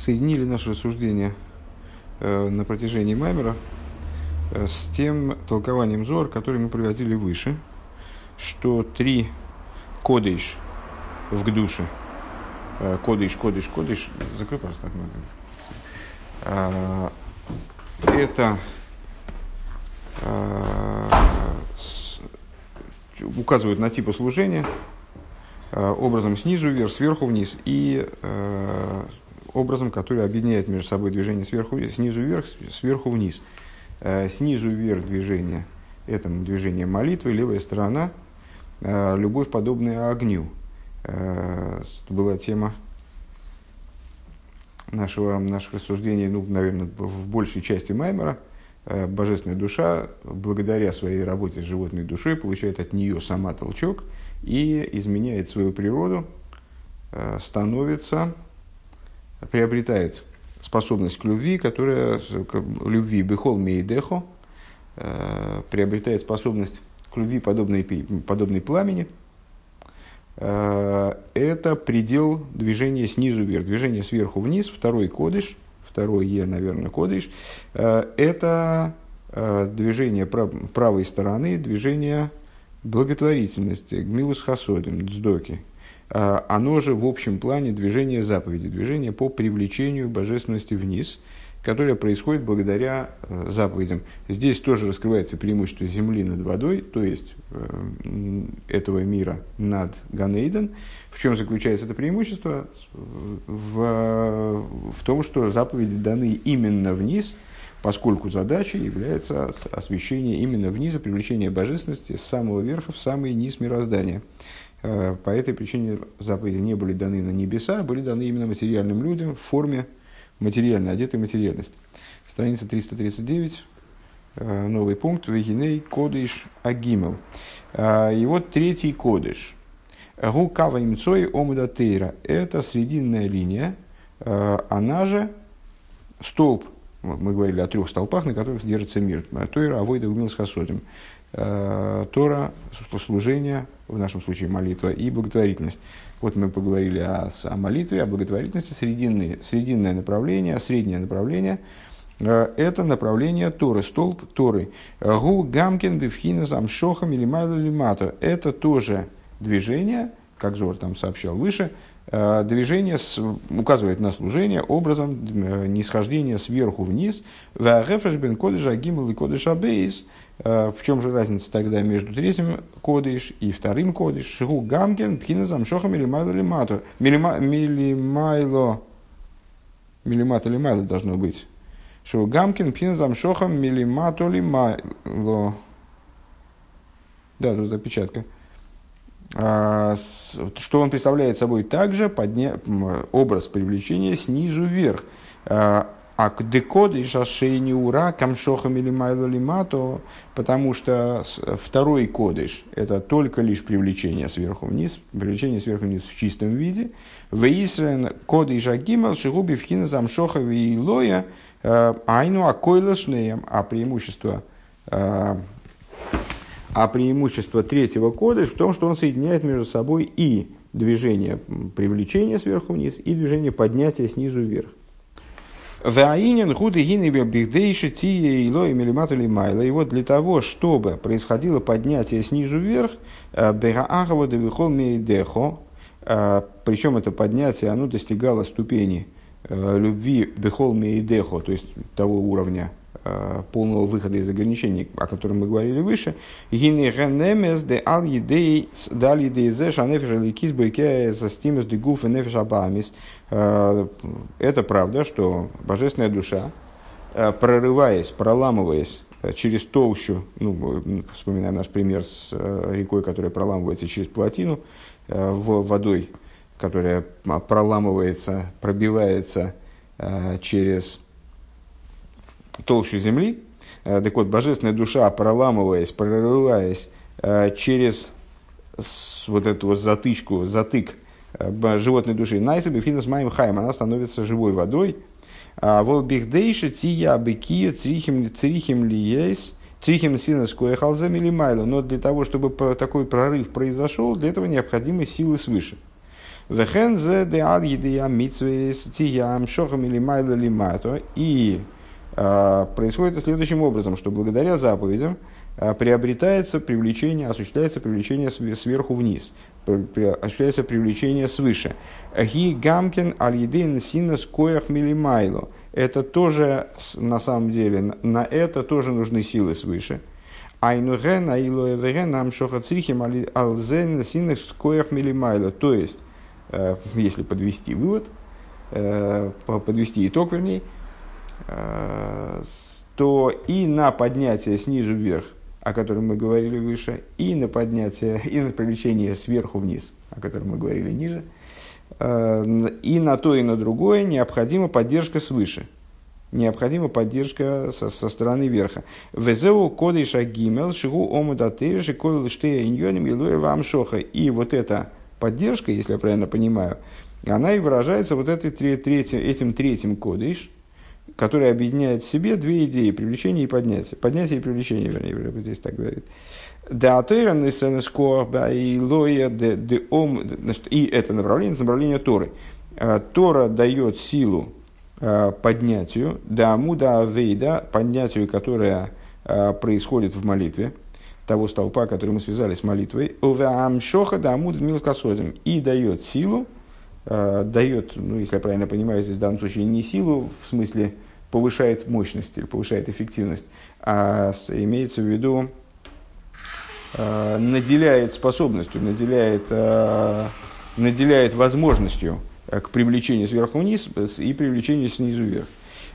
соединили наше рассуждение э, на протяжении Маймера э, с тем толкованием Зор, который мы приводили выше, что три кодыш в гдуше, э, кодыш, кодыш, кодыш, закрой, пожалуйста, окно. Э, это э, с, на типы служения, Э, образом снизу вверх, сверху вниз и э, образом, который объединяет между собой движение сверху, снизу вверх, сверху вниз. Э, снизу вверх движение – это движение молитвы, левая сторона – э, любовь, подобная огню. Э, была тема нашего, наших рассуждений, ну, наверное, в большей части Маймера – божественная душа, благодаря своей работе с животной душой, получает от нее сама толчок – и изменяет свою природу, становится, приобретает способность к любви, которая, к любви бехол мейдехо, э, приобретает способность к любви, подобной, подобной пламени, э, это предел движения снизу вверх. Движение сверху вниз, второй кодыш, второй Е, наверное, кодыш, это движение правой стороны, движение благотворительности, гмилус хасодим, дздоки, оно же в общем плане движение заповеди, движение по привлечению божественности вниз, которое происходит благодаря э, заповедям. Здесь тоже раскрывается преимущество земли над водой, то есть э, этого мира над Ганейден. В чем заключается это преимущество? В, в том, что заповеди даны именно вниз – поскольку задачей является освещение именно вниза, привлечение божественности с самого верха в самый низ мироздания. Э, по этой причине заповеди не были даны на небеса, а были даны именно материальным людям в форме материальной, одетой материальности. Страница 339, э, новый пункт, Вегиней Кодыш Агимел. Э, и вот третий кодыш. Гу Кава Имцой Омудатейра. Это срединная линия, она же столб мы говорили о трех столпах, на которых держится мир. Тора, Авойда, Умилс, Хасодим. Э, Тора, служение, в нашем случае молитва, и благотворительность. Вот мы поговорили о, о молитве, о благотворительности, срединное, срединное направление, среднее направление. Э, это направление Торы, столб Торы. Гу Гамкин Бифхина Замшохам или Лимато. Это тоже движение, как Зор там сообщал выше, Э, движение с, указывает на служение образом э, нисхождения сверху вниз. бен кодыша гимл и кодыша бейс. Э, в чем же разница тогда между третьим кодыш и вторым кодыш? Шигу гамген пхиназам шохам или майло лимато. Милимайло. Милимато лимайло должно быть. Шигу гамкин пхиназам шохам милимато лимайло. Да, тут опечатка. А, что он представляет собой также подня... образ привлечения снизу вверх. А, декод и шашейни ура камшохам или майло лимато, потому что второй кодыш – это только лишь привлечение сверху вниз, привлечение сверху вниз в чистом виде. Вейсрен кодыш агимал шигуби вхина замшоха вейлоя а, айну акойлашнеем, а преимущество а преимущество третьего кода в том, что он соединяет между собой и движение привлечения сверху вниз, и движение поднятия снизу вверх. Ваинен худы гинебе бихдейши тие ило и милимату майла. И вот для того, чтобы происходило поднятие снизу вверх, э, бераахова девихол мейдехо, э, причем это поднятие, оно достигало ступени э, любви бехол мейдехо, то есть того уровня полного выхода из ограничений, о котором мы говорили выше. нефиш абамис. Э, это правда, что божественная душа, э, прорываясь, проламываясь через толщу, ну, вспоминаем наш пример с рекой, которая проламывается через плотину, в водой, которая проламывается, пробивается через толщу земли. Э, так вот, божественная душа, проламываясь, прорываясь э, через вот эту вот затычку, затык э, животной души, найсабы финас маем хайм, она становится живой водой. А Волбихдейша тия бекия црихим црихим лиес, црихим синас коехалзем или майло. Но для того, чтобы такой прорыв произошел, для этого необходимы силы свыше. Вехензе де ад едея митсвес тиям шохам или майло лимато. И происходит следующим образом, что благодаря заповедям э, приобретается привлечение, осуществляется привлечение сверху вниз, осуществляется привлечение свыше. Ги гамкен аль синас коях милимайло. Это тоже, на самом деле, на это тоже нужны силы свыше. Айнуген, айлоэвеген, нам шохацрихим алзен синас коях милимайло. То есть, Э, если подвести вывод, э, подвести итог, вернее, то и на поднятие снизу вверх, о котором мы говорили выше, и на поднятие, и на привлечение сверху вниз, о котором мы говорили ниже, и на то, и на другое необходима поддержка свыше. Необходима поддержка со, со стороны верха. Везеу кодыша гимел шигу ому датыриши колы штея иньоним илуя вам шоха. И вот это поддержка, если я правильно понимаю, она и выражается вот этой, третьим, этим третьим кодыш, который объединяет в себе две идеи – привлечение и поднятие. Поднятие и привлечение, вернее, здесь так говорит. Да, и это направление, это направление Торы. А, Тора дает силу а, поднятию, да амуда авейда, поднятию, которое а, происходит в молитве того столпа, который мы связали с молитвой, шоха да амуд милкасозим, и дает силу, дает, ну, если я правильно понимаю, здесь в данном случае не силу, в смысле повышает мощность или повышает эффективность, а с, имеется в виду э, наделяет способностью, наделяет, э, наделяет возможностью к привлечению сверху вниз и привлечению снизу вверх.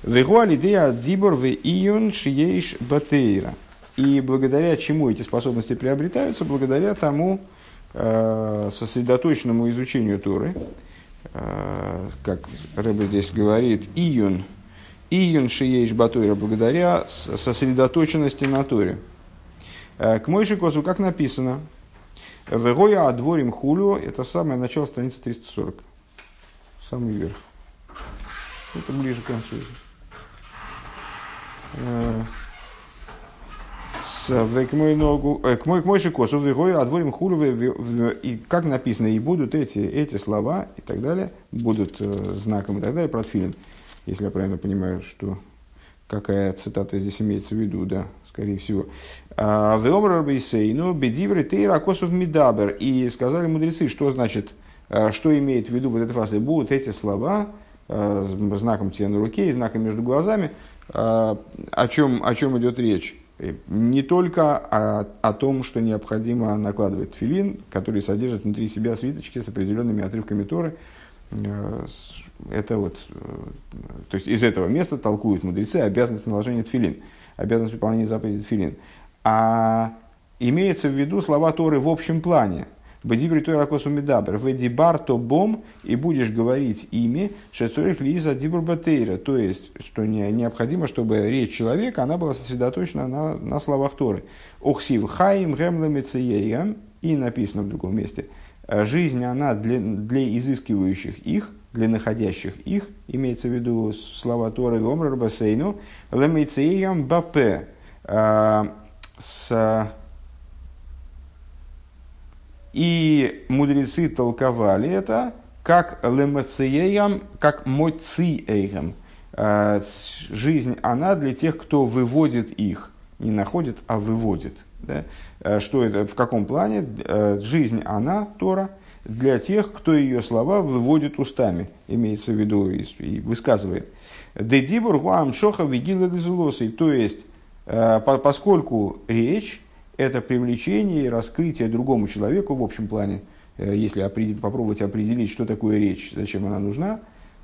Вегуалидея дзибор в июн шиеш батейра – и благодаря чему эти способности приобретаются? Благодаря тому э, сосредоточенному изучению Торы, э, как Рэбе здесь говорит, июн, июн шиеш батойра, благодаря сосредоточенности на Торе. Э, к Мойши Косу, как написано, Вегоя адворим хулю, это самое начало страницы 340, самый верх. Это ближе к концу. Э, к мой ногу, э, к мой к мой шикосу вегой отворим хулю и как написано и будут эти эти слова и так далее будут э, знаком и так далее про тфилин, если я правильно понимаю, что какая цитата здесь имеется в виду, да, скорее всего. А, Веомр ну бедивры тейра косов мидабер. И сказали мудрецы, что значит, э, что имеет в виду вот эта фраза. Будут эти слова знаком тебе на руке и знаком между глазами. О чем, о чем идет речь? Не только о, о том, что необходимо накладывать филин, который содержит внутри себя свиточки с определенными отрывками Торы. Э, это вот, э, то есть из этого места толкуют мудрецы обязанность наложения тфилин, обязанность выполнения заповеди тфилин. А имеется в виду слова Торы в общем плане – Бадибри той ракосу медабр, ведибар то бом, и будешь говорить ими, шецурих лиза дибур батейра. То есть, что не, необходимо, чтобы речь человека, она была сосредоточена на, на словах Торы. Охсив хаим гемлемецеем, и написано в другом месте, жизнь, она для, для изыскивающих их, для находящих их, имеется в виду слова Торы Гомрар Басейну, лемецеем бапе, с и мудрецы толковали это как лемациеям, как моциэйгам. Э, жизнь, она для тех, кто выводит их. Не находит, а выводит. Да? Э, что это, в каком плане? Э, жизнь, она, Тора, для тех, кто ее слова выводит устами, имеется в виду и, и высказывает. Дедибур гуам шоха вигила То есть, поскольку речь это привлечение и раскрытие другому человеку в общем плане, э, если определ, попробовать определить, что такое речь, зачем она нужна,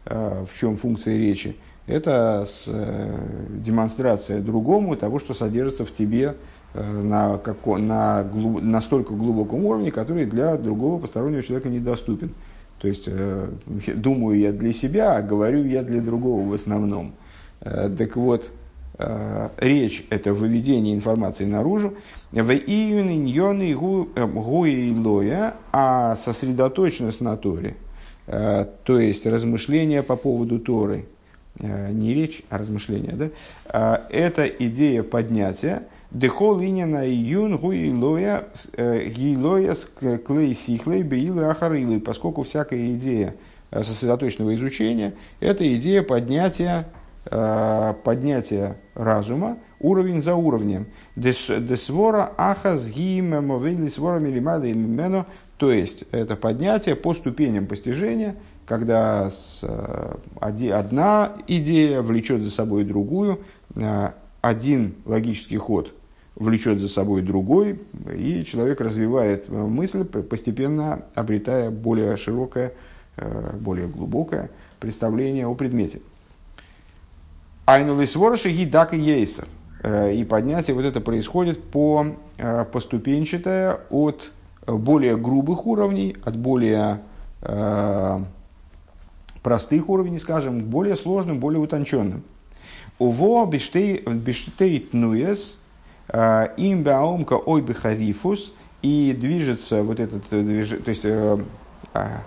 э, в чем функция речи, это с, э, демонстрация другому того, что содержится в тебе на, како, на глуб, настолько глубоком уровне, который для другого постороннего человека недоступен. То есть, думаю я для себя, а говорю я для другого в основном. Так вот, речь – это выведение информации наружу, в июне гуилоя, а сосредоточенность на Торе, э, то есть размышления по поводу Торы, э, не речь, а размышления, да? это идея поднятия, Дехол инина июн гуилоя гилоя клей сихлей беилы ахарилы, поскольку всякая идея сосредоточенного изучения – это идея поднятия, поднятия разума уровень за уровнем. Десвора ахаз гимемовили свора милимада и мимено, то есть это поднятие по ступеням постижения, когда одна идея влечет за собой другую, один логический ход влечет за собой другой, и человек развивает мысль, постепенно обретая более широкое, э, более глубокое представление о предмете. Айнулис вороши гидак и ейсер. Э, и поднятие вот это происходит по, э, поступенчатое от более грубых уровней, от более простых уровней, скажем, к более сложным, более утонченным. Уво биштейт нуес э, им баомка ой бихарифус и движется вот этот, э, то есть, э, а,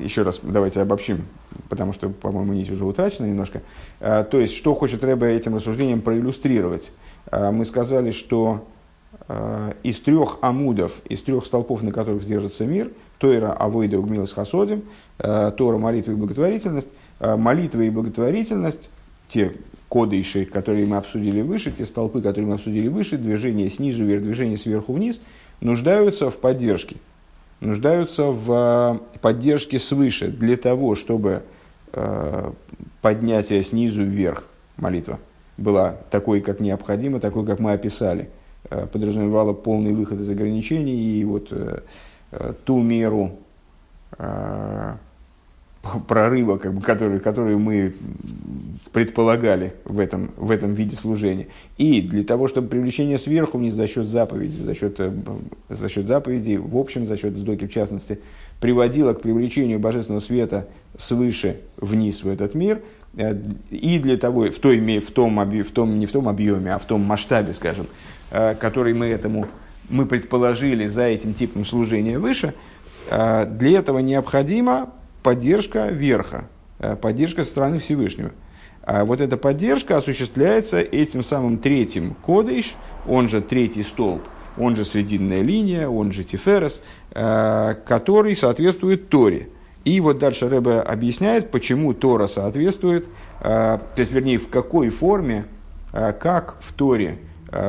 еще раз давайте обобщим, потому что, по-моему, нить уже утрачена немножко. То есть, что хочет Рэбе этим рассуждением проиллюстрировать? Мы сказали, что из трех амудов, из трех столпов, на которых держится мир, Тойра, Авойда, Угмилас, Хасодим, Тора, молитва и благотворительность, молитва и благотворительность, те кодейши, которые мы обсудили выше, те столпы, которые мы обсудили выше, движение снизу вверх, движение сверху вниз, нуждаются в поддержке. Нуждаются в э, поддержке свыше для того, чтобы э, поднятие снизу вверх, молитва, была такой, как необходимо, такой, как мы описали. Э, подразумевала полный выход из ограничений и вот ту меру прорыва, как бы, который, который мы предполагали в этом, в этом виде служения. И для того, чтобы привлечение сверху вниз за счет заповеди, за счет, э, за счет заповедей, в общем, за счет сдоки в частности, приводило к привлечению божественного света свыше вниз в этот мир, э, и для того, в, той, в, том, в том, не в том объеме, а в том масштабе, скажем, э, который мы этому мы предположили за этим типом служения выше, для этого необходимо поддержка верха, э, поддержка со стороны Всевышнего. А вот эта поддержка осуществляется этим самым третьим кодыш, он же третий столб, он же срединная линия, он же тиферес, э, который соответствует Торе. И вот дальше Рэбе объясняет, почему Тора соответствует, э, то есть, вернее, в какой форме, как в Торе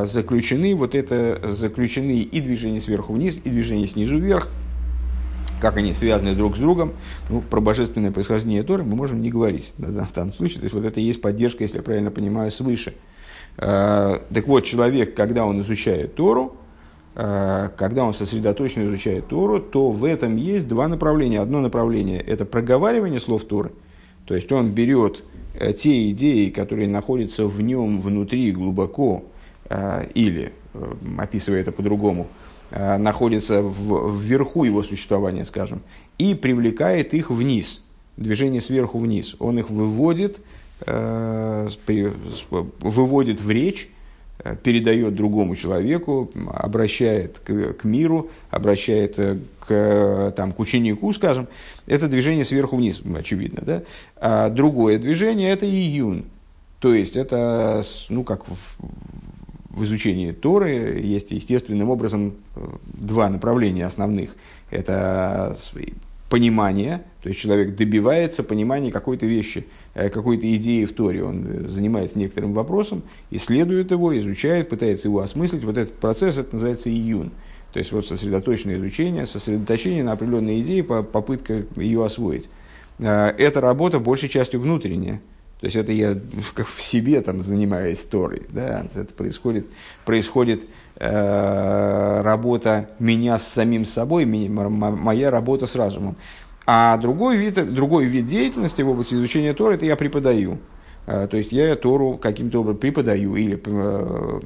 заключены вот это, заключены и движение сверху вниз, и движение снизу вверх, как они связаны друг с другом, ну, про божественное происхождение Торы мы можем не говорить в данном случае. То есть вот это и есть поддержка, если я правильно понимаю, свыше. Э, так вот, человек, когда он изучает Тору, э, когда он сосредоточенно изучает Тору, то в этом есть два направления. Одно направление – это проговаривание слов Торы. То есть он берет э, те идеи, которые находятся в нем внутри глубоко, или, описывая это по-другому, Э, находится в, вверху его существования, скажем, и привлекает их вниз, движение сверху вниз. Он их выводит, э, выводит в речь, э, передает другому человеку, обращает к, к миру, обращает к, там, к ученику, скажем, это движение сверху вниз, очевидно. Да? А другое движение – это июн. То есть, это, ну, как в, в изучении Торы есть естественным образом э, два направления основных. Это понимание, то есть человек добивается понимания какой-то вещи, э, какой-то идеи в Торе. Он э, занимается некоторым вопросом, исследует его, изучает, пытается его осмыслить. Вот этот процесс, это называется июн. То есть вот сосредоточенное изучение, сосредоточение на определенной идее, попытка ее освоить. Эта работа большей частью внутренняя. То есть это я как в себе там занимаюсь Торой. Да? Это происходит, происходит э, работа меня с самим собой, моя работа с разумом. А другой вид, другой вид деятельности в области изучения Торы – это я преподаю. Э, то есть я Тору каким-то образом преподаю или э,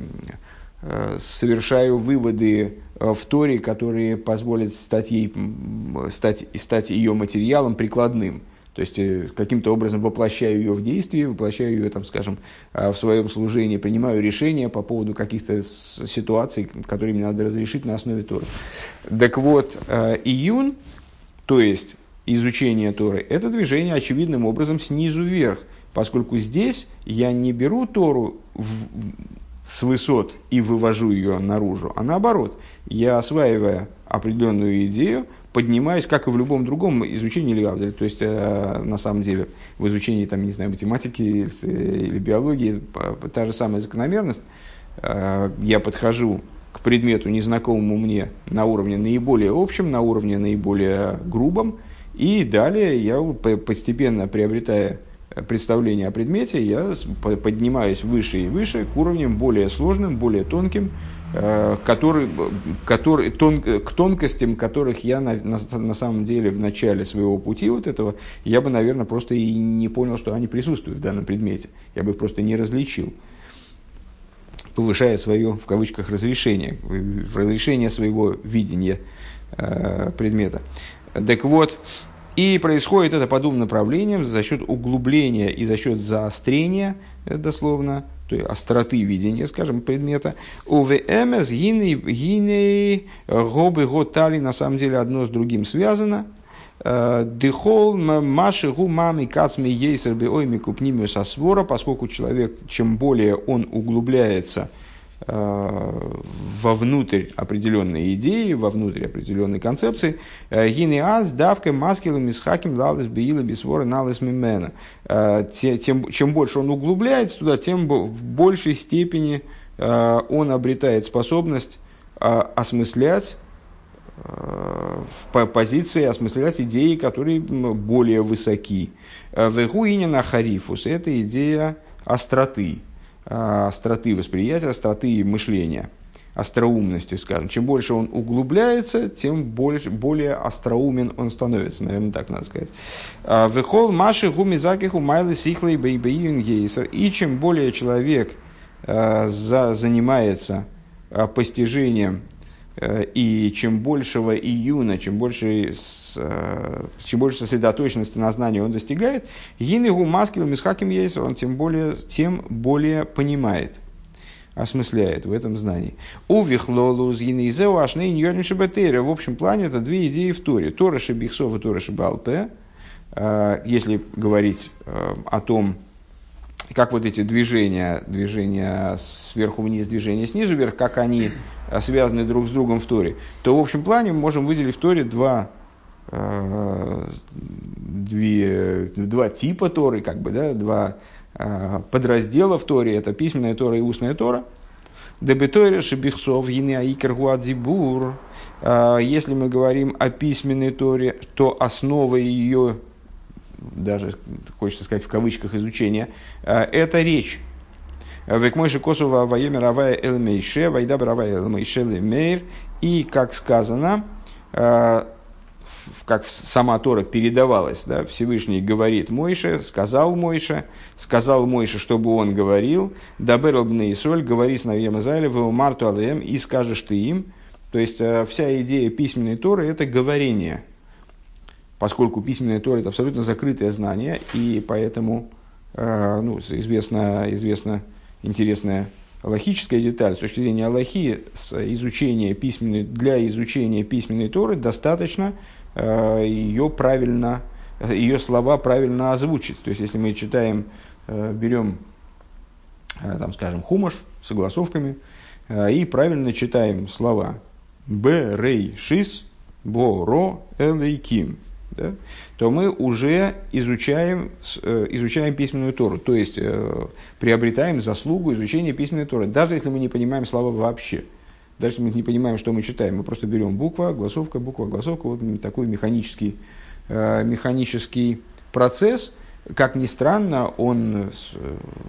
э, совершаю выводы в Торе, которые позволят стать, ей, стать, стать ее материалом прикладным – то есть э, каким-то образом воплощаю ее в действие, воплощаю ее, там, скажем, э, в своем служении, принимаю решения по поводу каких-то ситуаций, которые мне надо разрешить на основе Торы. Так вот, э, июн, то есть изучение Торы, это движение очевидным образом снизу вверх, поскольку здесь я не беру Тору в, с высот и вывожу ее наружу, а наоборот, я осваивая определенную идею, поднимаюсь, как и в любом другом изучении или То есть, э, на самом деле, в изучении, там, не знаю, математики или биологии та же самая закономерность. Э, я подхожу к предмету, незнакомому мне, на уровне наиболее общем, на уровне наиболее грубом, и далее я постепенно приобретая представление о предмете, я поднимаюсь выше и выше к уровням более сложным, более тонким, э, который, который, тон, к тонкостям которых я на, на, на самом деле в начале своего пути вот этого, я бы, наверное, просто и не понял, что они присутствуют в данном предмете. Я бы их просто не различил повышая свое, в кавычках, разрешение, разрешение своего видения э, предмета. Так вот, и происходит это по двум направлениям за счет углубления и за счет заострения, э, дословно, то есть остроты видения, скажем, предмета. УВМС, гиней, гиней, гобы, готали, на самом деле одно с другим связано. Э, дыхол, маши, гу, мами, кацми, ейсер, ойми, купнимиус, асвора, поскольку человек, чем более он углубляется – вовнутрь определенной идеи, вовнутрь определенной концепции. Э, Гины аз, давка, маскилу, мисхаким, лалес, биила, бисвора, налес, мимена. Э, тем, чем больше он углубляется туда, тем в большей степени он обретает способность осмыслять в позиции, осмыслять идеи, которые более высоки. Вегуинина харифус – это идея остроты, остроты восприятия, остроты мышления, остроумности, скажем. Чем больше он углубляется, тем больше, более остроумен он становится, наверное, так надо сказать. А, Вехол маши гуми закиху майлы сихлей бейбейн гейсер. И чем более человек а, за, занимается постижением и чем большего июна, чем больше, э, чем больше сосредоточенности на знании он достигает, гинегу маскилу мисхаким есть, он тем более, тем более понимает, осмысляет в этом знании. У вихлолу згинейзеу ашней ньорним шабатейра. В общем плане это две идеи в Торе. Тора шебихсов и Тора шебалпе. Э, если говорить о том, как вот эти движения, движения сверху вниз, движения снизу вверх, как они связаны друг с другом в Торе, то в общем плане мы можем выделить в Торе два, э, две, два типа Торы, как бы, да, два э, подраздела в Торе. Это письменная Тора и устная Тора. Гине аикер гуадзибур. Э, если мы говорим о письменной Торе, то основа ее, даже хочется сказать в кавычках изучения, это речь. Век мойши косува воеме равая эл мейше, вайда равая эл мейше мейр. И, как сказано, э, как сама Тора передавалась, да, Всевышний говорит Мойше, сказал Мойше, сказал Мойше, чтобы он говорил, дабер соль, говори с Навьем Израиля, в Марту Алеем, и скажешь ты им. То есть, э, вся идея письменной Торы – это говорение. Поскольку письменная Тора – это абсолютно закрытое знание, и поэтому, э, ну, известно, известно интересная логическая деталь. С точки зрения Аллахи, с изучения письменной, для изучения письменной Торы достаточно ее правильно, ее слова правильно озвучить. То есть, если мы читаем, э, берем, э, там, скажем, хумаш с согласовками э, и правильно читаем слова Б, Рей, Шис, Бо, Ро, Элейким да, то мы уже изучаем, э, изучаем письменную Тору, то есть э, приобретаем заслугу изучения письменной Торы, даже если мы не понимаем слова вообще. Если мы не понимаем, что мы читаем, мы просто берем буква, голосовка, буква, голосовка, вот такой механический, э, механический процесс, как ни странно, он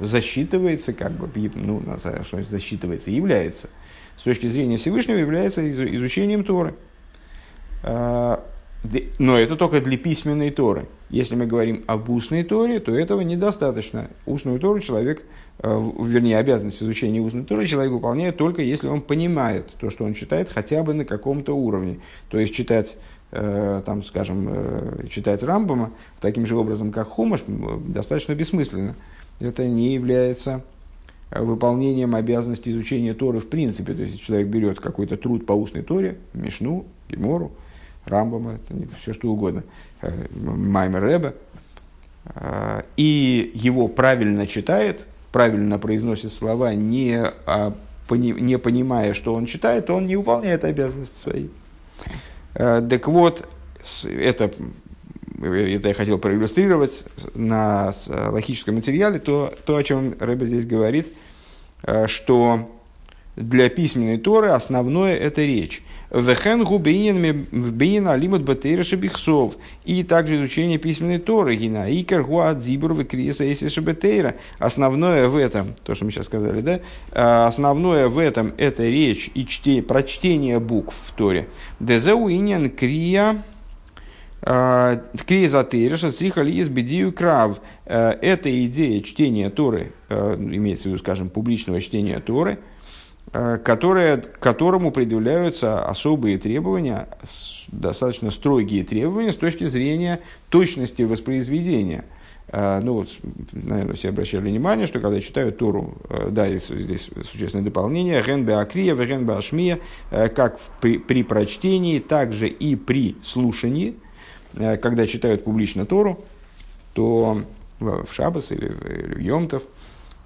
засчитывается, как бы, ну, что засчитывается, является, с точки зрения Всевышнего, является изучением Торы. Но это только для письменной Торы. Если мы говорим об устной Торе, то этого недостаточно. Устную Тору человек, э, вернее, обязанность изучения устной Торы человек выполняет только если он понимает то, что он читает, хотя бы на каком-то уровне. То есть читать, э, там, скажем, э, читать Рамбама таким же образом, как Хумаш, достаточно бессмысленно. Это не является выполнением обязанности изучения Торы в принципе. То есть человек берет какой-то труд по устной Торе, Мишну, Гемору, Рамбама, это все что угодно, э, Маймер Рэбе, э, и его правильно читает, правильно произносит слова, не, а, пони, не понимая, что он читает, он не выполняет обязанности свои. Э, так вот, это, это я хотел проиллюстрировать на логическом материале, то, то о чем Рэбе здесь говорит, э, что для письменной Торы основное – это речь. Вехен губейнин алимут батейра бихсов И также изучение письменной Торы. Гина икер гуад зибур векриеса эси шебетейра. Основное в этом, то, что мы сейчас сказали, да? А, основное в этом – это речь и чтение, прочтение букв в Торе. Дезеу иньян крия а, Кризатейра, что стрихали из бедию крав. А, это идея чтения Торы, имеется в виду, скажем, публичного чтения Торы – Э, которое, к которому предъявляются особые требования, достаточно строгие требования с точки зрения точности воспроизведения. Э, ну вот, наверное, все обращали внимание, что когда читают Тору, э, да, здесь, существенное дополнение, «Ген акрия, ген ашмия», как при, при прочтении, также и при слушании, когда читают публично Тору, то в Шабас или в, Йомтов – Э,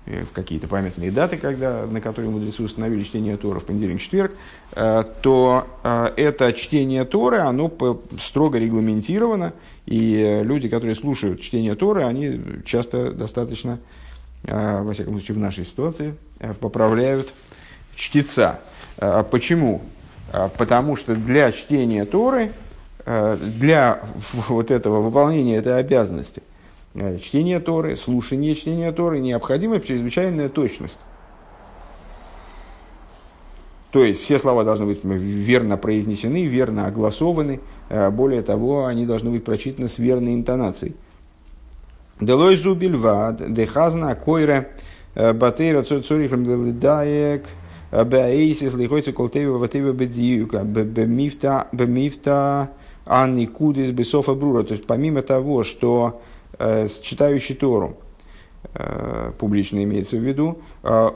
в какие-то памятные даты, когда, на которые мудрецы установили чтение Тора в понедельник, четверг, э, то э, это чтение Торы, оно строго регламентировано, и люди, которые слушают чтение Торы, они часто достаточно, во всяком случае в нашей ситуации, поправляют чтеца. Почему? Потому что для чтения Торы, для вот этого выполнения этой обязанности, Э, чтение Торы, слушание чтения Торы, необходима чрезвычайная точность. То есть все слова должны быть верно произнесены, верно огласованы. Э, более того, они должны быть прочитаны с верной интонацией. Делой зубильвад, дехазна койра, э, батейра цорихам делидаек, баэйсис лихойцу колтева ватева бедиюка, бемифта анни кудис бесофа брура. То есть помимо того, что Э, читающий Тору, э, публично имеется в виду, э,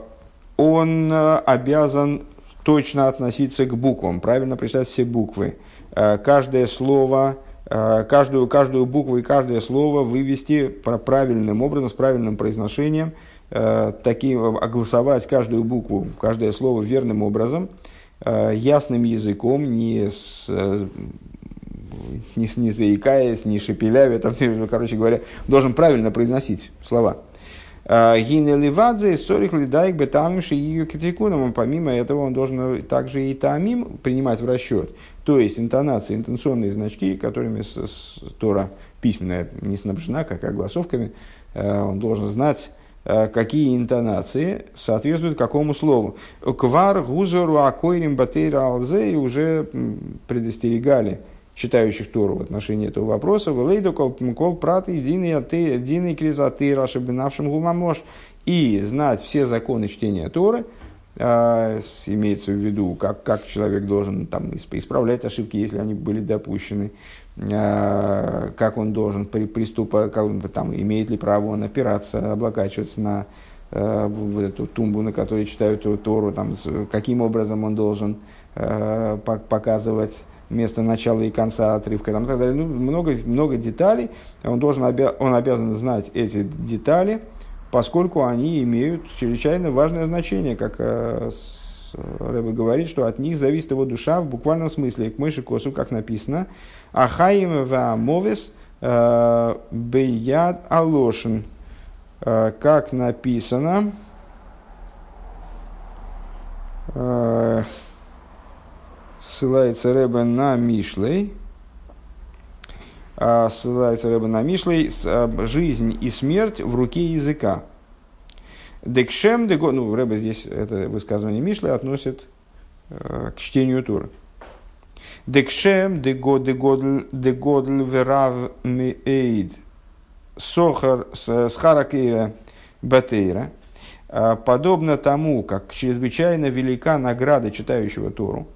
он обязан точно относиться к буквам, правильно прочитать все буквы. Каждое слово, каждую, каждую букву и каждое слово вывести правильным образом, с правильным произношением, таким, огласовать каждую букву, каждое слово верным образом, ясным языком, не с не, не заикаясь, не шепелявя, там, короче говоря, должен правильно произносить слова. А, Гинеливадзе, сорих лидайк бетамши и критикуном. Помимо этого он должен также и тамим принимать в расчет. То есть интонации, интенционные значки, которыми с, с, Тора письменная не снабжена, как огласовками, а, он должен знать, а, какие интонации соответствуют какому слову. Квар, гузору, акойрим, батейра, алзе уже предостерегали читающих Тору в отношении этого вопроса. Велейду кол прат единый кризаты рашибинавшим гумамош. И знать все законы чтения Торы, э, имеется в виду, как, как человек должен там, исправлять ошибки, если они были допущены, э, как он должен при, приступать, как он, там, имеет ли право он опираться, облокачиваться на э, эту тумбу, на которой читают Тору, там, каким образом он должен показывать место начала и конца отрывка там, так далее. Ну, много, много деталей. Он, должен, он обязан знать эти детали, поскольку они имеют чрезвычайно важное значение, как э, Рэбе говорит, что от них зависит его душа в буквальном смысле, к мыши косу, как написано, Ахаим ва мовес э, бейяд алошин, э, как написано, ссылается Рэбе на Мишлей, а ссылается Рэбе на Мишлей, а, жизнь и смерть в руке языка. Декшем, дего, ну, Рэбе здесь это высказывание Мишлей относит э, к чтению Тура. Декшем, дегодль верав меэйд, сохар схаракейра батейра, а, подобно тому, как чрезвычайно велика награда читающего Тору,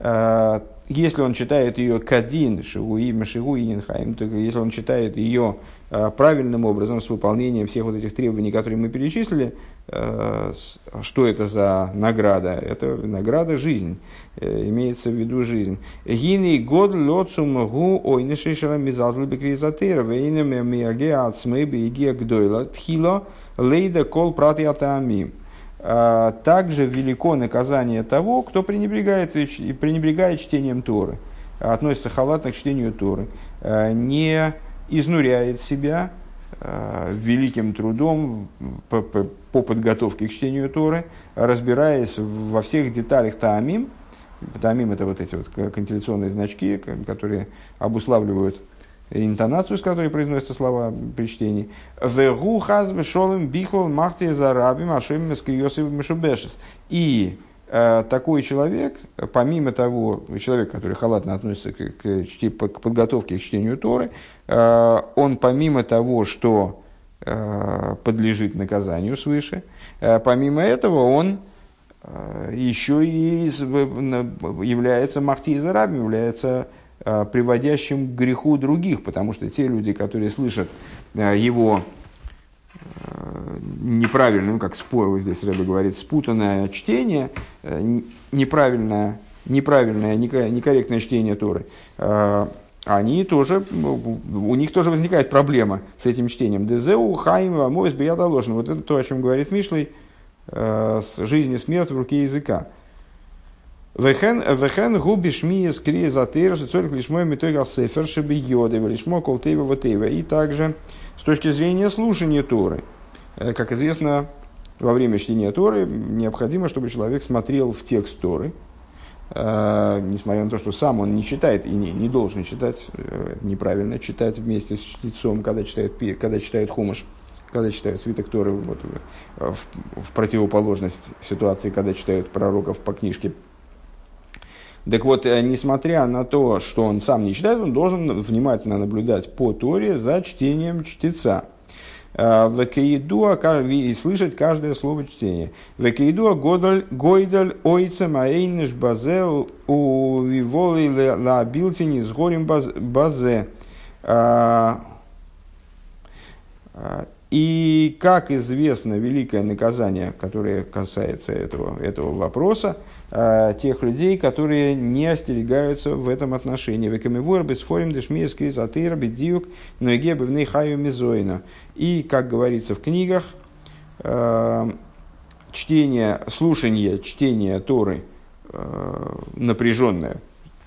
если он читает ее кадин, шигуи, шигуининхайм, то если он читает ее э, правильным образом, с выполнением всех вот этих требований, которые мы перечислили, э, что это за награда? Это награда жизнь, имеется в виду жизнь. Гини год лоцум гу ойнешишера мизазл бекризатера, вейнем миаге ацмы бейге гдойла, тхило лейда кол пратиатамим. Также велико наказание того, кто пренебрегает, пренебрегает чтением Торы относится халатно к чтению Торы, э, не изнуряет себя великим трудом по, по, по подготовке к чтению Торы, разбираясь во всех деталях Таамим. Таамим – это вот эти вот кантиляционные значки, которые обуславливают интонацию, с которой произносятся слова при чтении. «Вегу хазбе шолем бихлол махти зарабим ашем мешубешес». И Э, такой человек, помимо того, человек, который халатно относится к, к, к подготовке к чтению Торы, э, он помимо того, что э, подлежит наказанию свыше, помимо этого он еще и является махтизарабом, является приводящим к греху других, потому что те люди, которые слышат его неправильное, ну, как спор, здесь Рэбе говорит, спутанное чтение, э, неправильное, неправильное, некорректное чтение Торы, э, они тоже, у них тоже возникает проблема с этим чтением. Дезеу, хайм, амойс, доложен. Вот это то, о чем говорит Мишлей, э, с жизни смерть в руке языка. Вехен губи шми скри затыр, шицорик лишь мой метой галсефер, шиби йоды, лишь мой колтева вот И также с точки зрения слушания Торы – Э, как известно, во время чтения Торы необходимо, чтобы человек смотрел в текст Торы, э, несмотря на то, что сам он не читает и не, не должен читать, э, неправильно читать вместе с чтецом, когда читает, когда читает хумаш, когда читают свиток Торы, вот, в, в противоположность ситуации, когда читают пророков по книжке. Так вот, несмотря на то, что он сам не читает, он должен внимательно наблюдать по Торе за чтением чтеца. Векеидуа и слышать каждое слово чтения. Векеидуа гойдаль ойца маэйнеш базе у виволы ла билтини с горем базе. А, а, и, как известно, великое наказание, которое касается этого, этого вопроса, э, тех людей, которые не остерегаются в этом отношении. Векамивур бесфорим дешмиес крис атыра бедиюк ноегебевный хаю мизойна. И, как говорится в книгах, э, чтение, слушание, чтение Торы э, напряженное,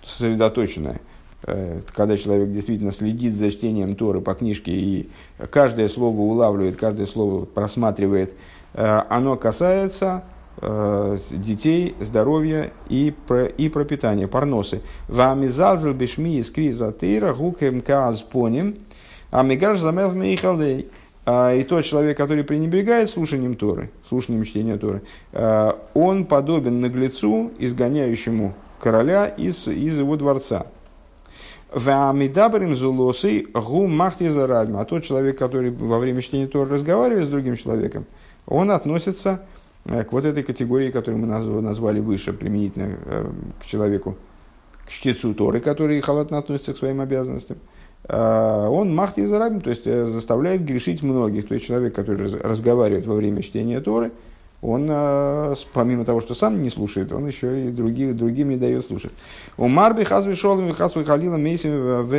сосредоточенное – Э, когда человек действительно следит за чтением Торы по книжке и каждое слово улавливает, каждое слово просматривает, э, оно касается э, детей, здоровья и, про, и пропитания, парносы. Вамизалзел бешми из криза тыра гукем каз поним, а мигаш замел мейхалдей. И тот человек, который пренебрегает слушанием Торы, слушанием чтения Торы, он подобен наглецу, изгоняющему короля из, из его дворца. Вамидабрим зулосы гу махти зарадим. А тот человек, который во время чтения Тора разговаривает с другим человеком, он относится э, к вот этой категории, которую мы назвали выше, применительно э, к человеку, к чтецу Торы, который халатно относится к своим обязанностям. Э, он махти зарабим, то есть заставляет грешить многих. То есть человек, который разговаривает во время чтения Торы – он, помимо того, что сам не слушает, он еще и другим, другим не дает слушать. У Марби хазви шолом хазви халила мейсим.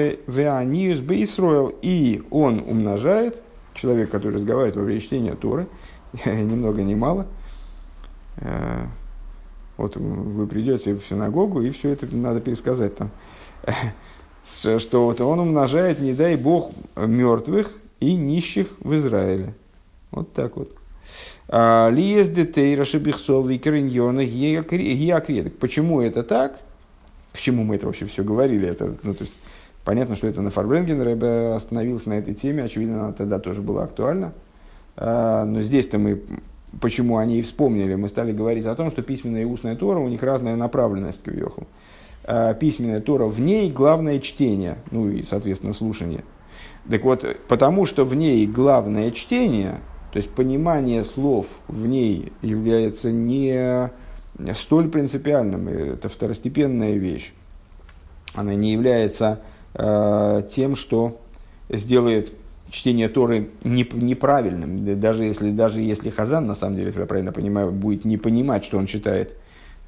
И он умножает, человек, который разговаривает во время чтения Торы, ни много ни мало, вот вы придете в синагогу, и все это надо пересказать там. Что вот он умножает, не дай Бог, мертвых и нищих в Израиле. Вот так вот. А, Лиес детейра шебихсов викриньона гиакредок. Почему это так? К чему мы это вообще все говорили? Это, ну, то есть, понятно, что это на Фарбренген Рэбе остановился на этой теме. Очевидно, она тогда тоже была актуальна. А, но здесь-то мы почему они и вспомнили, мы стали говорить о том, что письменная и устная Тора, у них разная направленность к Вьоху. А, письменная Тора, в ней главное чтение, ну и, соответственно, слушание. Так вот, потому что в ней главное чтение, то есть понимание слов в ней является не столь принципиальным, это второстепенная вещь. Она не является э, тем, что сделает чтение Торы неправильным, даже если, даже если Хазан, на самом деле, если я правильно понимаю, будет не понимать, что он читает,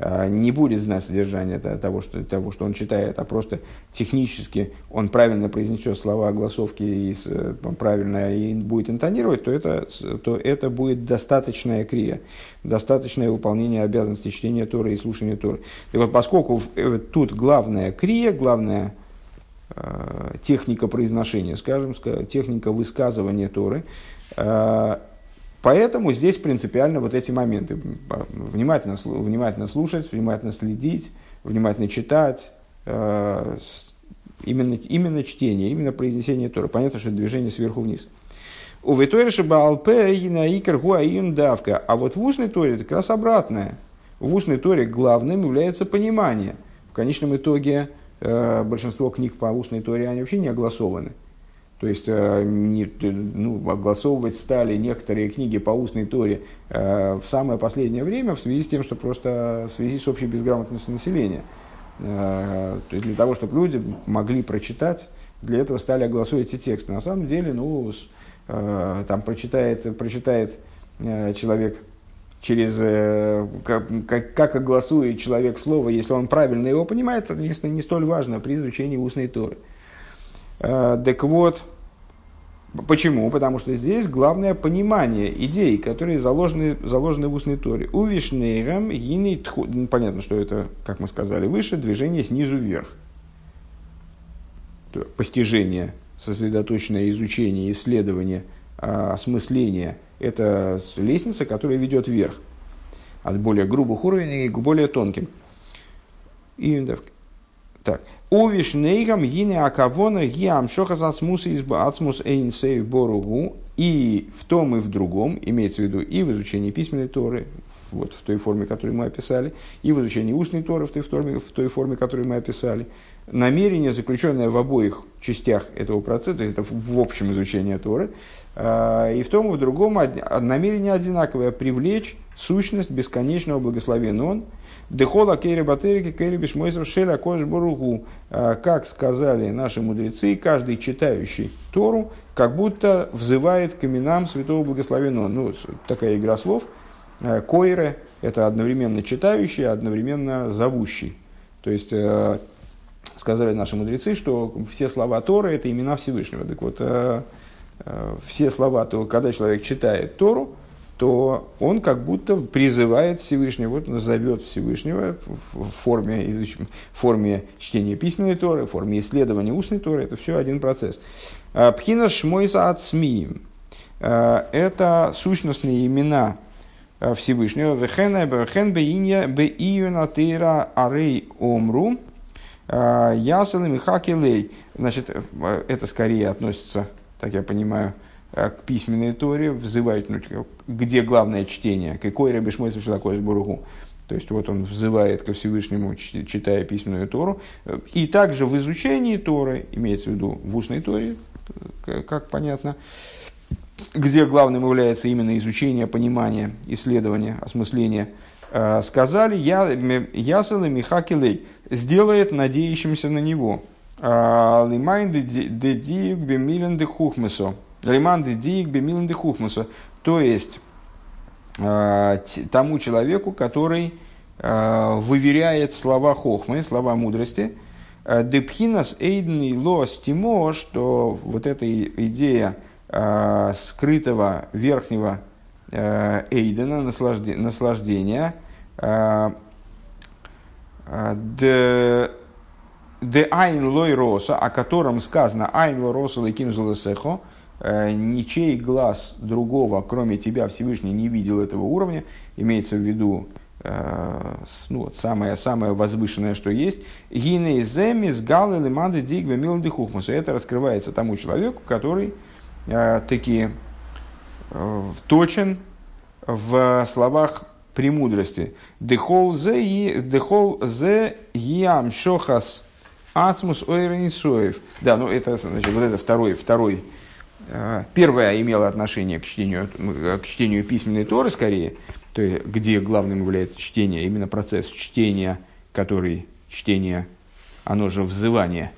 а, не будет знать содержание того что, того, что он читает, а просто технически он правильно произнесет слова огласовки и правильно и будет интонировать, то это, то это будет достаточная крия, достаточное выполнение обязанностей чтения Торы и слушания Торы. Так вот, поскольку э, тут главная крия, главная техника произношения, скажем, техника высказывания Торы. Э, поэтому здесь принципиально вот эти моменты. Внимательно, внимательно слушать, внимательно следить, внимательно читать. Э, именно, именно чтение, именно произнесение Торы. Понятно, что это движение сверху вниз. У Виториша Баалпе и на давка. А вот в устной Торе это как раз обратное. В устной Торе главным является понимание. В конечном итоге Э, большинство книг по устной Торе, они вообще не огласованы. То есть э, не, ну, огласовывать стали некоторые книги по устной Торе э, в самое последнее время в связи с тем, что просто в связи с общей безграмотностью населения. То есть для того, чтобы люди могли прочитать, для этого стали огласовывать эти тексты. На самом деле, ну, там прочитает, прочитает человек через э, как, как, огласует человек слово, если он правильно его понимает, это не, не столь важно при изучении устной Торы. Э, так вот, почему? Потому что здесь главное понимание идей, которые заложены, заложены в устной Торе. У Вишнейрам ну, понятно, что это, как мы сказали выше, движение снизу вверх. Постижение, сосредоточенное изучение, исследование, а, осмысление – это лестница, которая ведет вверх. От более грубых уровней к более тонким. И, так. Увиш нейгам гине акавона гиам шохас ацмус изба ацмус эйн сейв боругу. И в том и в другом, имеется в виду и в изучении письменной Торы, вот в той форме, которую мы описали, и в изучении устной Торы в той форме, в той форме которую мы описали. Намерение, заключенное в обоих частях этого процесса, это в общем изучении Торы, а, и в том и в другом намерение одинаковое – привлечь сущность бесконечного благословения Он. Дехола кейри батерики кейри бишмойсов шеля кош боругу. А, как сказали наши мудрецы, каждый читающий Тору как будто взывает к именам святого благословенного. Ну, такая игра слов. А, Койре – это одновременно читающий, одновременно зовущий. То есть, сказали наши мудрецы, что все слова Торы – это имена Всевышнего. Так вот, Э, все слова, то когда человек читает Тору, то он как будто призывает Всевышнего, вот назовет Всевышнего в форме, в форме чтения письменной Торы, в форме исследования устной Торы. Это все один процесс. Э, Пхина шмойса от СМИ. Э, это сущностные имена Всевышнего. Вехен беинья беиюна тейра арей омру. Ясел Михакилей. Значит, это скорее относится так я понимаю, э, к письменной Торе, взывает, ну, где главное чтение, какой Раби Шмой такой Бургу. То есть вот он взывает ко Всевышнему, читая письменную Тору. И также в изучении Торы, имеется в виду в устной Торе, как понятно, где главным является именно изучение, понимание, исследование, осмысление, э, сказали Ясала Михакилей, сделает надеющимся на него. Лимайн де диик бемилен де хухмесо. Хухмесо. То есть, а, тому человеку, который а, выверяет слова хохмы, слова мудрости, а, Депхинас эйден лос тимо, что вот эта идея скрытого верхнего эйдена, наслаждения, Де айн лой роса, о котором сказано айн лой роса лейким золосехо, э, ничей глаз другого, кроме тебя, Всевышний, не видел этого уровня, имеется в виду э, ну, вот самое, самое возвышенное, что есть. Гиней земис галы лиманды дигве милды хухмусу. Это раскрывается тому человеку, который э, таки э, точен в словах премудрости. Дехол зе ям шохас Ацмус ойранисоев. Да, ну это, значит, вот это второй, второй. Э, первое имело отношение к чтению, к чтению письменной Торы скорее, то есть, где главным является чтение, именно процесс чтения, который чтение, оно же взывание.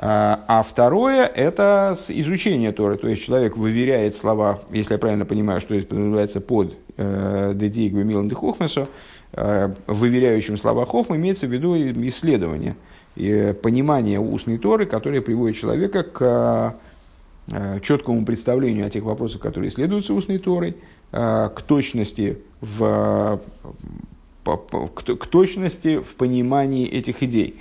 А, а второе – это изучение Торы. То есть человек выверяет слова, если я правильно понимаю, что это называется под «Дедей Гвемилан де Хохмесо», выверяющим слова Хохма имеется в виду исследование и понимание устной Торы, которое приводит человека к четкому представлению о тех вопросах, которые исследуются устной Торой, к точности в, к точности в понимании этих идей.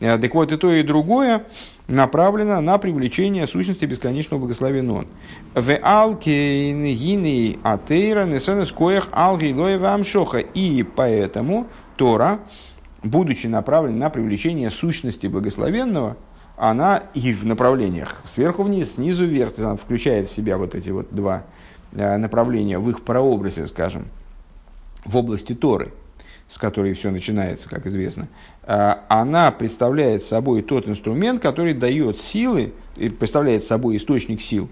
Э, так вот, и то, и другое направлено на привлечение сущности бесконечного благословения он. В алкейн гини атеира несенес коях алги амшоха. И поэтому Тора, будучи направлена на привлечение сущности благословенного, она и в направлениях сверху вниз, снизу вверх, она включает в себя вот эти вот два э, направления в их прообразе, скажем, в области Торы – с которой все начинается, как известно, а, она представляет собой тот инструмент, который дает силы, представляет собой источник сил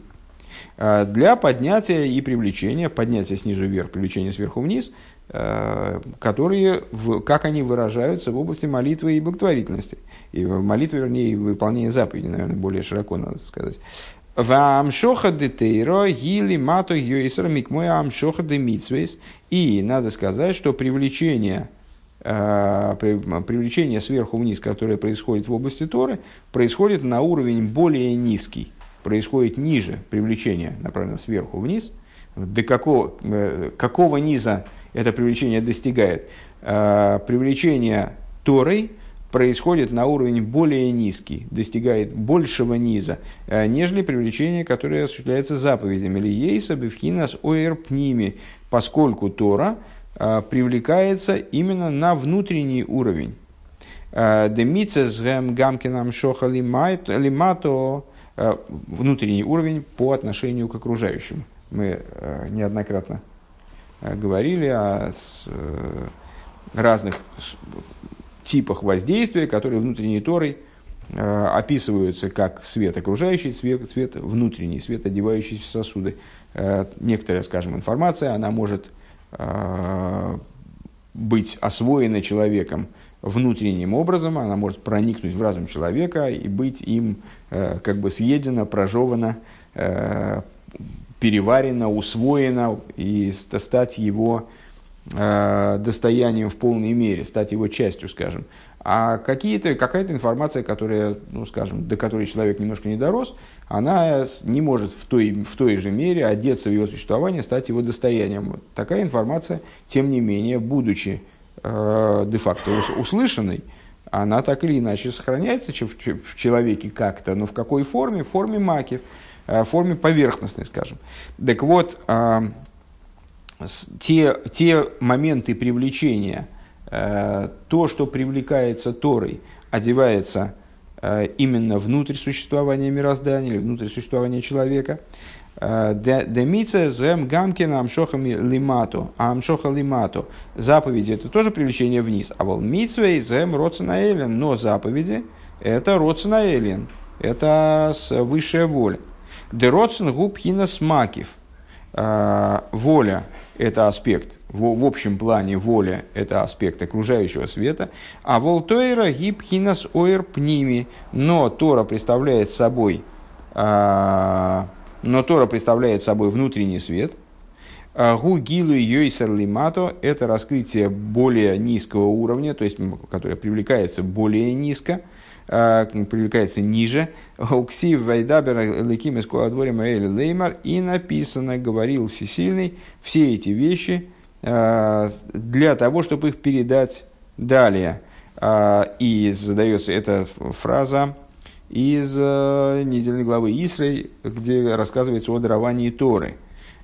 а, для поднятия и привлечения, поднятия снизу вверх, привлечения сверху вниз, а, которые, как они выражаются в области молитвы и благотворительности. И молитвы, вернее, выполнения заповедей, наверное, более широко надо сказать. Вамшоха детейро гили мато йойсер микмой амшоха де. И надо сказать, что привлечение, э, привлечение сверху вниз, которое происходит в области Торы, происходит на уровень более низкий. Происходит ниже привлечение, направлено сверху вниз. До какого, э, какого низа это привлечение достигает? Э, привлечение Торой – происходит на уровень более низкий, достигает большего низа, э, нежели привлечение, которое осуществляется заповедями. Или ейса бифхинас оэр пними, поскольку Тора э, привлекается именно на внутренний уровень. Э, Демицес гамкинам шоха лимато внутренний уровень по отношению к окружающим. Мы неоднократно говорили о разных типах воздействия, которые внутренней Торой э, описываются как свет окружающий, свет, свет внутренний, свет одевающийся в сосуды. Э, некоторая, скажем, информация, она может э, быть освоена человеком внутренним образом, она может проникнуть в разум человека и быть им э, как бы съедена, прожевана, э, переварена, усвоена и стать его достоянием в полной мере, стать его частью, скажем. А какие-то, какая-то информация, которая, ну, скажем, до которой человек немножко не дорос, она не может в той, в той же мере одеться в его существование, стать его достоянием. Такая информация, тем не менее, будучи э, де-факто услышанной, она так или иначе сохраняется в, в человеке как-то, но в какой форме? В форме маки, э, в форме поверхностной, скажем. Так вот, э, те, те моменты привлечения, э, то, что привлекается Торой, одевается э, именно внутрь существования мироздания или внутрь существования человека. Э, Демица зем гамкин амшохами лимату, амшоха лимату. Заповеди это тоже привлечение вниз. А вол мицвей зем роценаэлен. Но заповеди это роценаэлен. Это высшая воля. Дероцен губ смакив. Воля это аспект, в, в общем плане воля – это аспект окружающего света, а волтойра гипхинас оэр пними, но Тора представляет собой, а, но Тора представляет собой внутренний свет, а, Гу гилу йойсер лимато – это раскрытие более низкого уровня, то есть, которое привлекается более низко – привлекается ниже. Уксив вайдабер леким из куадворим леймар. И написано, говорил Всесильный, все эти вещи э, для того, чтобы их передать далее. Э, и задается эта фраза из недельной главы Исрей, где рассказывается о даровании Торы.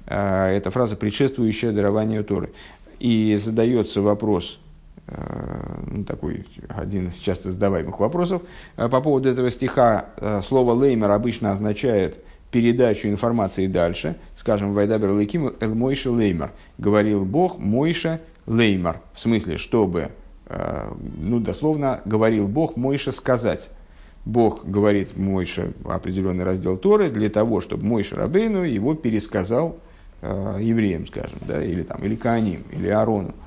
Это фраза, предшествующая дарованию Торы. И задается вопрос – Э, ну, такой один из часто задаваемых вопросов. Э, по поводу этого стиха э, слово «леймер» обычно означает передачу информации дальше. Скажем, «Вайдабер лейким эл Мойша леймер». Говорил Бог Мойша леймер. В смысле, чтобы, ну, дословно, говорил Бог Мойша сказать. Бог говорит Мойша определенный раздел Торы для того, чтобы Мойша Рабейну его пересказал евреям, скажем, да, или, там, или Кааним, или Арону. А,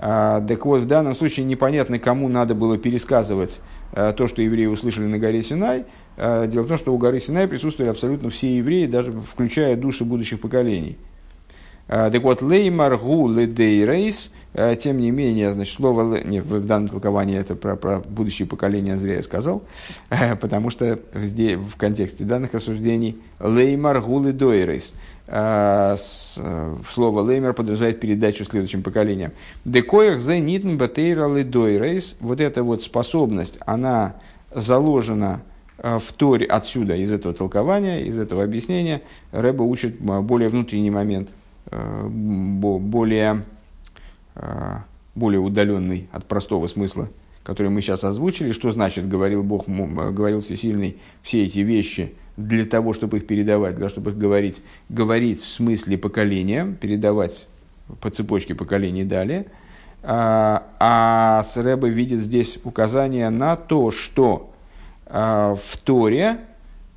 так вот, в данном случае непонятно, кому надо было пересказывать а, то, что евреи услышали на горе Синай. Дело в том, что у горы Синай присутствовали абсолютно все евреи, даже включая души будущих поколений. Так вот, леймар гу ледейрейс, тем не менее, значит, слово, не, в данном толковании это про, про будущее поколение, зря я сказал, потому что здесь, в контексте данных рассуждений леймар гу ледейрейс, слово леймер подразумевает передачу следующим поколениям. Декоях за нитн батейра ледойрейс, вот эта вот способность, она заложена в Торе отсюда, из этого толкования, из этого объяснения, Рэба учит более внутренний момент – Э, более, э, более удаленный от простого смысла, который мы сейчас озвучили. Что значит, говорил Бог, говорил Всесильный, все эти вещи для того, чтобы их передавать, для того, чтобы их говорить, говорить в смысле поколения, передавать по цепочке поколений далее. А, а Срэба видит здесь указание на то, что а, в Торе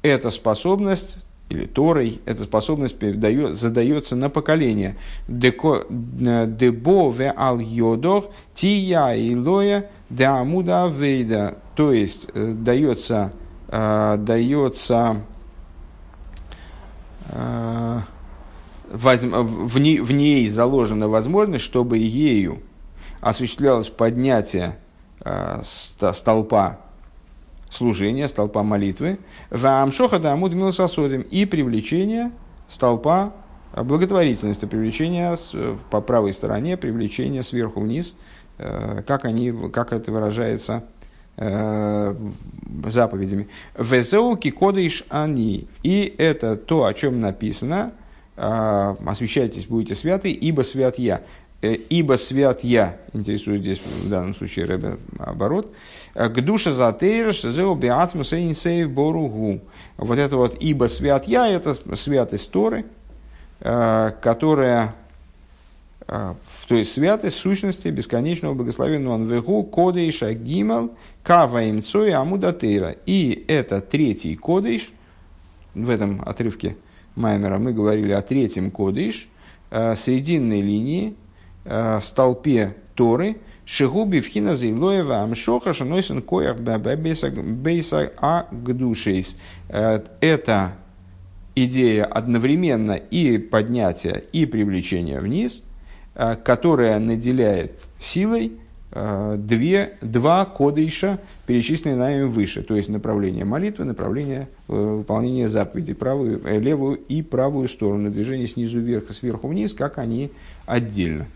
эта способность или Торой, эта способность передает, задается на поколение. Дебо ве ал йодох тия и лоя де амуда вейда. То есть э, дается, э, дается э, в, ней, в ней заложена возможность, чтобы ею осуществлялось поднятие столпа служения, столпа молитвы, вамшоха да амуд милососодим и привлечение столпа благотворительности, привлечение с, по правой стороне, привлечение сверху вниз, э, как, они, как это выражается э, заповедями. Везеуки кодыш они. И это то, о чем написано, э, освящайтесь, будете святы, ибо свят я. Э, ибо свят я, интересует здесь в данном случае Рэбе оборот, э, к душе за тейрш, зеу биацму сейнсейв боругу. Вот это вот ибо свят я, это святость Торы, э, которая, то есть святость сущности бесконечного благословенного Анвегу, Кодейша Гимал, Кава Имцой Амуда Тейра. И это третий Кодейш, в этом отрывке Маймера мы говорили о третьем Кодейш, срединной линии, э, столпе Торы, Шигуби вхина зейлоева амшоха шанойсен коях бейса а гдушейс. Э, это идея одновременно и поднятия, и привлечения вниз, э, которая наделяет силой две, два кодыша, перечисленные нами выше, то есть направление молитвы, направление выполнения заповедей, правую, левую и правую сторону, движение снизу вверх и сверху вниз, как они отдельно.